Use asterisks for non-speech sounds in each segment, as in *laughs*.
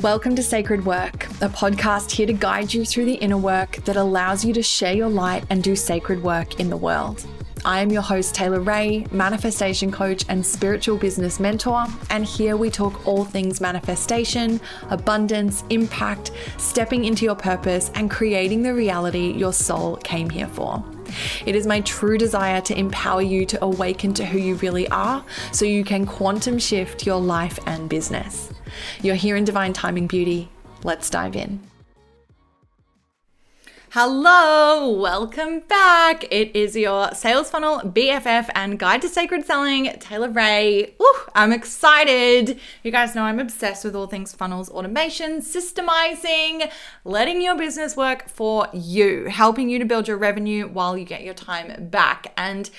Welcome to Sacred Work, a podcast here to guide you through the inner work that allows you to share your light and do sacred work in the world. I am your host, Taylor Ray, manifestation coach and spiritual business mentor. And here we talk all things manifestation, abundance, impact, stepping into your purpose, and creating the reality your soul came here for. It is my true desire to empower you to awaken to who you really are so you can quantum shift your life and business. You're here in Divine Timing Beauty. Let's dive in. Hello, welcome back. It is your sales funnel BFF and guide to sacred selling, Taylor Ray. Woo, I'm excited. You guys know I'm obsessed with all things funnels, automation, systemizing, letting your business work for you, helping you to build your revenue while you get your time back. And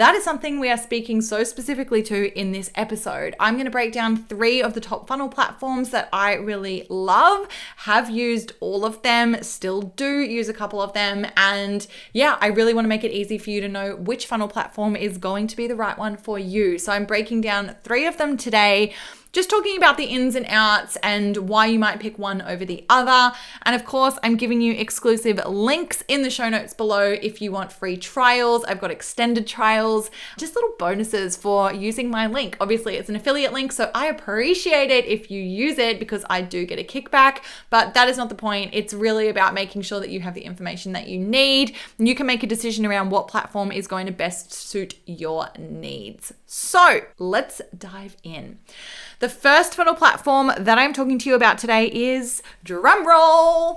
that is something we are speaking so specifically to in this episode. I'm going to break down three of the top funnel platforms that I really love, have used all of them, still do use a couple of them. And yeah, I really want to make it easy for you to know which funnel platform is going to be the right one for you. So I'm breaking down three of them today just talking about the ins and outs and why you might pick one over the other. And of course, I'm giving you exclusive links in the show notes below if you want free trials. I've got extended trials, just little bonuses for using my link. Obviously, it's an affiliate link, so I appreciate it if you use it because I do get a kickback, but that is not the point. It's really about making sure that you have the information that you need. You can make a decision around what platform is going to best suit your needs. So let's dive in. The first funnel platform that I'm talking to you about today is drumroll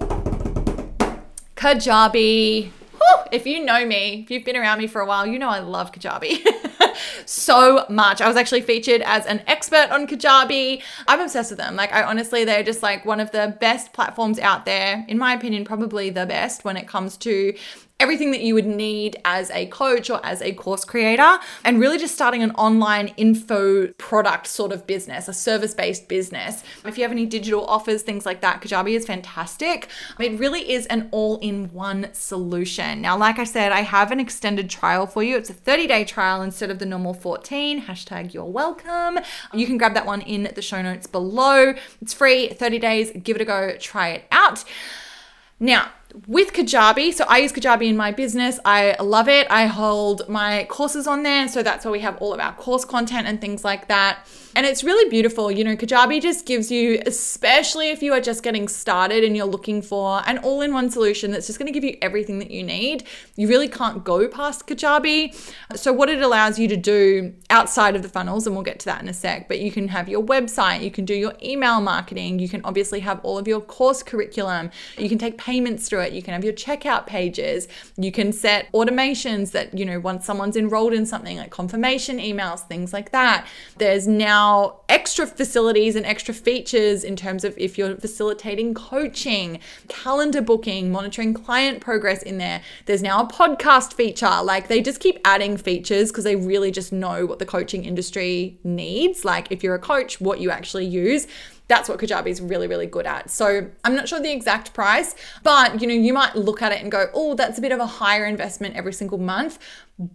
Kajabi. Whew, if you know me, if you've been around me for a while, you know I love Kajabi *laughs* so much. I was actually featured as an expert on Kajabi. I'm obsessed with them. Like, I honestly, they're just like one of the best platforms out there. In my opinion, probably the best when it comes to everything that you would need as a coach or as a course creator, and really just starting an online info product sort of business, a service based business. If you have any digital offers, things like that, Kajabi is fantastic. It really is an all in one solution. Now, like I said, I have an extended trial for you. It's a 30 day trial instead of the normal 14. Hashtag you're welcome. You can grab that one in the show notes below. It's free, 30 days. Give it a go, try it out. Now, with Kajabi, so I use Kajabi in my business. I love it. I hold my courses on there. So that's where we have all of our course content and things like that. And it's really beautiful. You know, Kajabi just gives you, especially if you are just getting started and you're looking for an all in one solution that's just going to give you everything that you need. You really can't go past Kajabi. So, what it allows you to do outside of the funnels, and we'll get to that in a sec, but you can have your website, you can do your email marketing, you can obviously have all of your course curriculum, you can take payments through it, you can have your checkout pages, you can set automations that, you know, once someone's enrolled in something like confirmation emails, things like that. There's now now extra facilities and extra features in terms of if you're facilitating coaching, calendar booking, monitoring client progress in there. There's now a podcast feature. Like they just keep adding features because they really just know what the coaching industry needs. Like if you're a coach, what you actually use that's what Kajabi is really, really good at. So I'm not sure the exact price, but you know, you might look at it and go, oh, that's a bit of a higher investment every single month.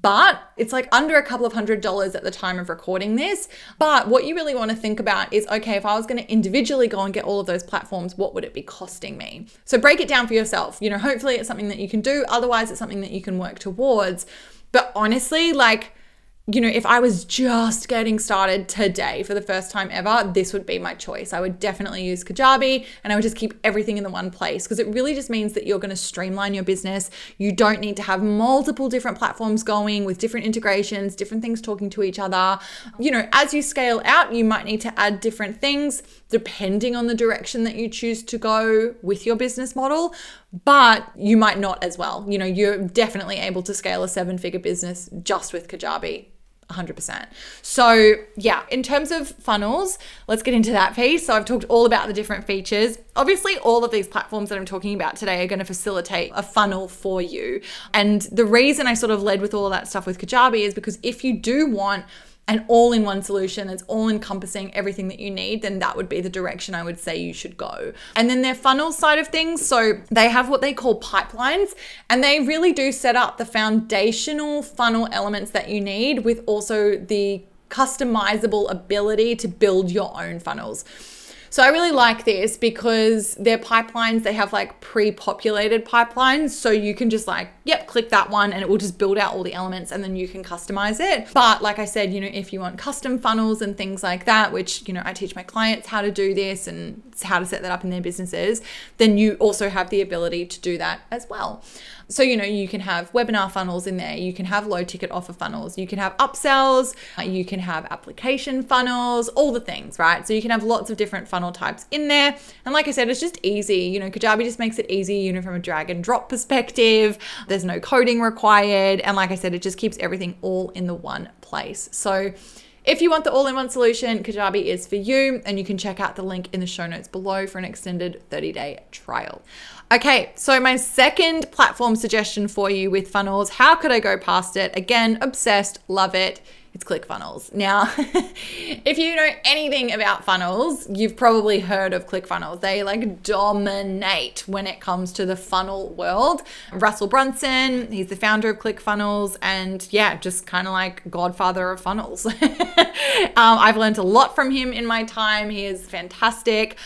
But it's like under a couple of hundred dollars at the time of recording this. But what you really want to think about is okay, if I was going to individually go and get all of those platforms, what would it be costing me? So break it down for yourself. You know, hopefully it's something that you can do. Otherwise, it's something that you can work towards. But honestly, like, you know, if I was just getting started today for the first time ever, this would be my choice. I would definitely use Kajabi and I would just keep everything in the one place because it really just means that you're going to streamline your business. You don't need to have multiple different platforms going with different integrations, different things talking to each other. You know, as you scale out, you might need to add different things depending on the direction that you choose to go with your business model, but you might not as well. You know, you're definitely able to scale a seven figure business just with Kajabi 100%. So, yeah, in terms of funnels, let's get into that piece. So, I've talked all about the different features. Obviously, all of these platforms that I'm talking about today are going to facilitate a funnel for you. And the reason I sort of led with all that stuff with Kajabi is because if you do want an all in one solution that's all encompassing everything that you need, then that would be the direction I would say you should go. And then their funnel side of things, so they have what they call pipelines, and they really do set up the foundational funnel elements that you need with also the customizable ability to build your own funnels. So I really like this because their pipelines, they have like pre populated pipelines. So you can just like, yep, click that one and it will just build out all the elements and then you can customize it. But like I said, you know, if you want custom funnels and things like that, which, you know, I teach my clients how to do this and how to set that up in their businesses, then you also have the ability to do that as well. So, you know, you can have webinar funnels in there, you can have low ticket offer funnels, you can have upsells, you can have application funnels, all the things, right? So, you can have lots of different funnel types in there. And like I said, it's just easy. You know, Kajabi just makes it easy, you know, from a drag and drop perspective. There's no coding required. And like I said, it just keeps everything all in the one place. So, if you want the all in one solution, Kajabi is for you, and you can check out the link in the show notes below for an extended 30 day trial. Okay, so my second platform suggestion for you with funnels, how could I go past it? Again, obsessed, love it. It's ClickFunnels. Now, *laughs* if you know anything about funnels, you've probably heard of ClickFunnels. They like dominate when it comes to the funnel world. Russell Brunson, he's the founder of ClickFunnels, and yeah, just kind of like godfather of funnels. *laughs* um, I've learned a lot from him in my time. He is fantastic.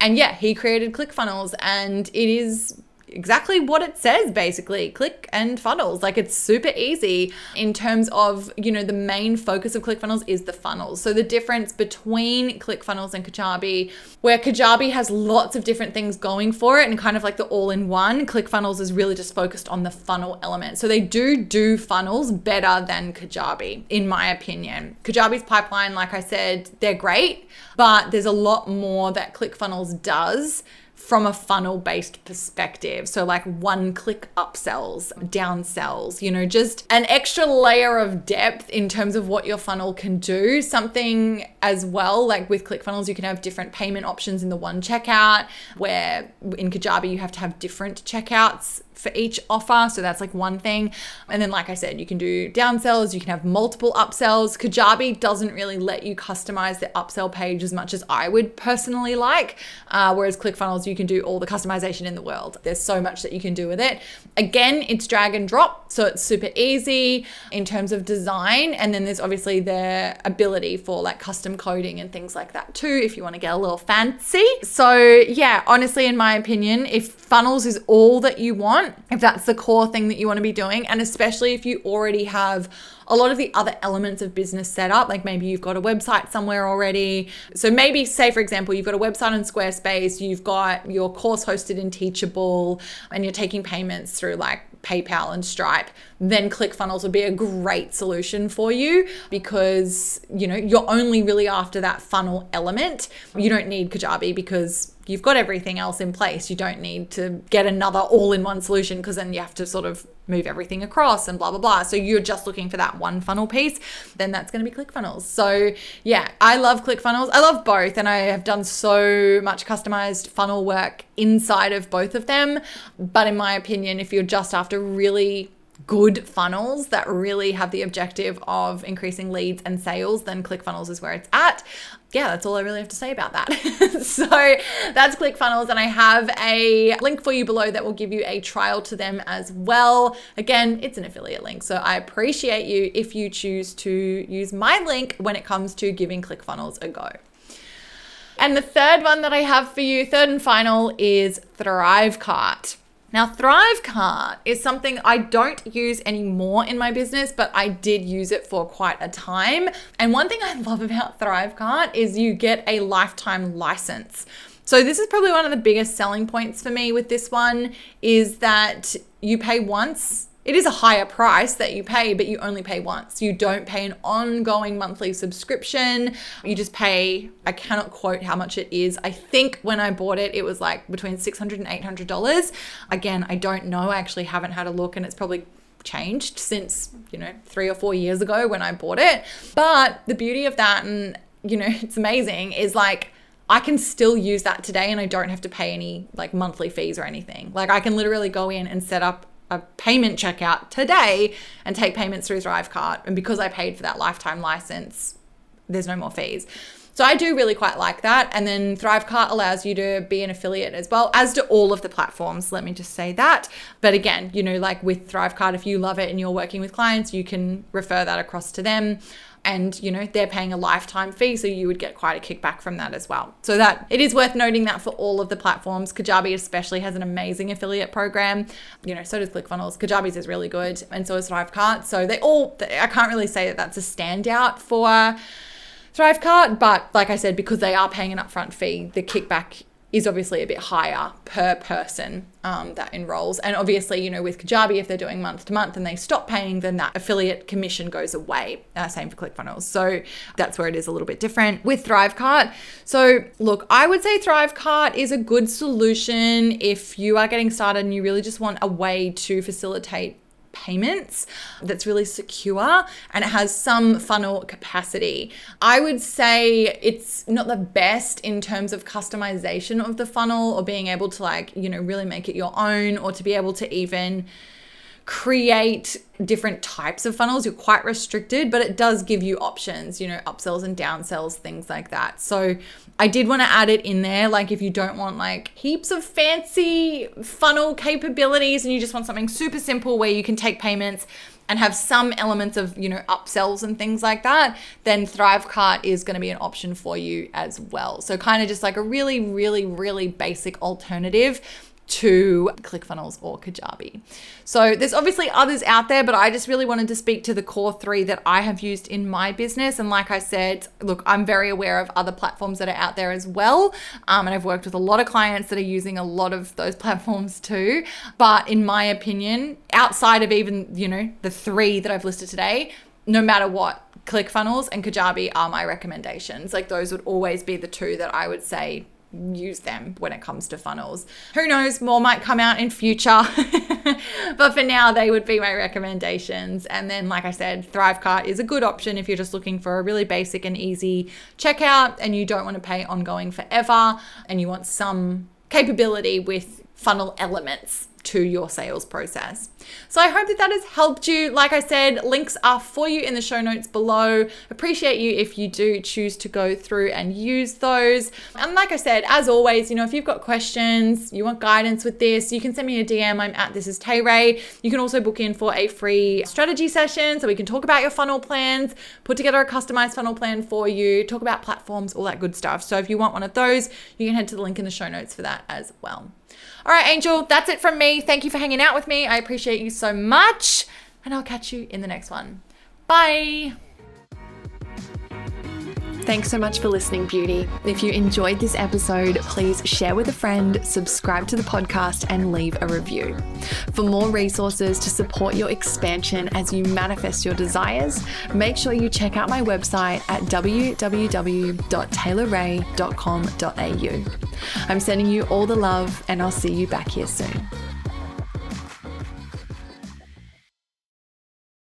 And yeah, he created ClickFunnels and it is exactly what it says basically. Click and funnels. Like it's super easy. In terms of you know the main focus of clickfunnels is the funnels. So the difference between clickfunnels and kajabi where kajabi has lots of different things going for it and kind of like the all-in-one clickfunnels is really just focused on the funnel element. So they do do funnels better than kajabi in my opinion. Kajabi's pipeline like i said they're great but there's a lot more that ClickFunnels does from a funnel based perspective. So, like one click upsells, downsells, you know, just an extra layer of depth in terms of what your funnel can do. Something as well, like with ClickFunnels, you can have different payment options in the one checkout, where in Kajabi, you have to have different checkouts for each offer. So that's like one thing. And then, like I said, you can do downsells, you can have multiple upsells. Kajabi doesn't really let you customize the upsell page as much as I would personally like. Uh, whereas ClickFunnels, you can do all the customization in the world. There's so much that you can do with it. Again, it's drag and drop. So it's super easy in terms of design. And then there's obviously the ability for like custom coding and things like that too, if you want to get a little fancy. So, yeah, honestly, in my opinion, if funnels is all that you want, if that's the core thing that you want to be doing. And especially if you already have a lot of the other elements of business set up, like maybe you've got a website somewhere already. So maybe, say, for example, you've got a website on Squarespace, you've got your course hosted in Teachable, and you're taking payments through like PayPal and Stripe, then ClickFunnels would be a great solution for you because, you know, you're only really after that funnel element. You don't need Kajabi because you've got everything else in place. You don't need to get another all in one solution because then you have to sort of move everything across and blah, blah, blah. So you're just looking for that one funnel piece, then that's going to be ClickFunnels. So yeah, I love ClickFunnels. I love both. And I have done so much customized funnel work inside of both of them. But in my opinion, if you're just after really good funnels that really have the objective of increasing leads and sales, then ClickFunnels is where it's at. Yeah, that's all I really have to say about that. *laughs* so that's ClickFunnels, and I have a link for you below that will give you a trial to them as well. Again, it's an affiliate link, so I appreciate you if you choose to use my link when it comes to giving ClickFunnels a go. And the third one that I have for you, third and final, is Thrivecart. Now, Thrivecart is something I don't use anymore in my business, but I did use it for quite a time. And one thing I *laughs* love about Thrivecart is you get a lifetime license. So this is probably one of the biggest selling points for me with this one is that you pay once it is a higher price that you pay, but you only pay once. You don't pay an ongoing monthly subscription. You just pay, I cannot quote how much it is. I think when I bought it, it was like between $600 and $800. Again, I don't know. I actually haven't had a look and it's probably changed since, you know, three or four years ago when I bought it. But the beauty of that, and, you know, *laughs* it's amazing, is like, I can still use that today and I don't have to pay any like monthly fees or anything. Like I can literally go in and set up a payment checkout today and take payments through Thrivecart. And because I paid for that lifetime license, there's no more fees. So I do really quite like that. And then Thrivecart allows you to be an affiliate as well, as do all of the platforms. Let me just say that. But again, you know, like with Thrivecart, if you love it and you're working with clients, you can refer that across to them. and you know they're paying a lifetime fee so you would get quite a kickback from that as well so that it is worth noting that for all of the platforms kajabi especially has an amazing affiliate program you know so does clickfunnels kajabi's is really good and so is thrivecart so they all i can't really say that that's a standout for thrivecart but like i said because they are paying an upfront fee the kickback is obviously a bit higher per person um, that enrolls. And obviously, you know, with Kajabi, if they're doing month to month and they stop paying, then that affiliate commission goes away. Uh, same for ClickFunnels. So that's where it is a little bit different with Thrivecart. So, look, I would say Thrivecart is a good solution if you are getting started and you really just want a way to facilitate payments that's really secure and it has some funnel capacity. I would say it's not the best in terms of customization of the funnel or being able to like, you know, really make it your own or to be able to even create different types of funnels. You're quite restricted, but it does give you options, you know, upsells and downsells, things like that. So I did want to add it in there. Like if you don't want like heaps of fancy funnel capabilities and you just want something super simple where you can take payments and have some elements of, you know, upsells and things like that, then Thrivecart is going to be an option for you as well. So kind of just like a really, really, really basic alternative to ClickFunnels or Kajabi. So there's obviously others out there, but I just really wanted to speak to the core three that I have used in my business. And like I said, look, I'm very aware of other platforms that are out there as well. Um, and I've worked with a lot of clients that are using a lot of those *laughs* platforms too. But in my opinion, outside of even, you know, the three that I've listed today, no matter what, ClickFunnels and Kajabi are my recommendations. Like those would always be the two that I would say use them when it comes to funnels. Who knows, more might come out in future. *laughs* but for now, they would be my recommendations. And then, like I said, Thrivecart is a good option if you're just looking for a really basic and easy checkout and you don't want to pay ongoing forever and you want some capability with funnel elements to your sales process. So I hope that that has helped you. Like I said, links are for you in the show notes below. Appreciate you if you do choose to go through and use those. And like I said, as always, you know, if you've got questions, you want guidance with this, you can send me a DM. I'm at this is Tay Ray. You can also book in for a free strategy session so we can talk about your funnel plans, put together a customized funnel plan for you, talk about platforms, all that good stuff. So if you want one of those, you can head to the link in the show notes for that as well. All right, Angel, that's it from me. Thank you for hanging out with me. I appreciate you so much. And I'll catch you in the next one. Bye. Thanks so much for listening, Beauty. If you enjoyed this episode, please share with a friend, subscribe to the podcast, and leave a review. For more resources to support your expansion as you manifest your desires, make sure you check out my website at www.taylorray.com.au. I'm sending you all the love, and I'll see you back here soon.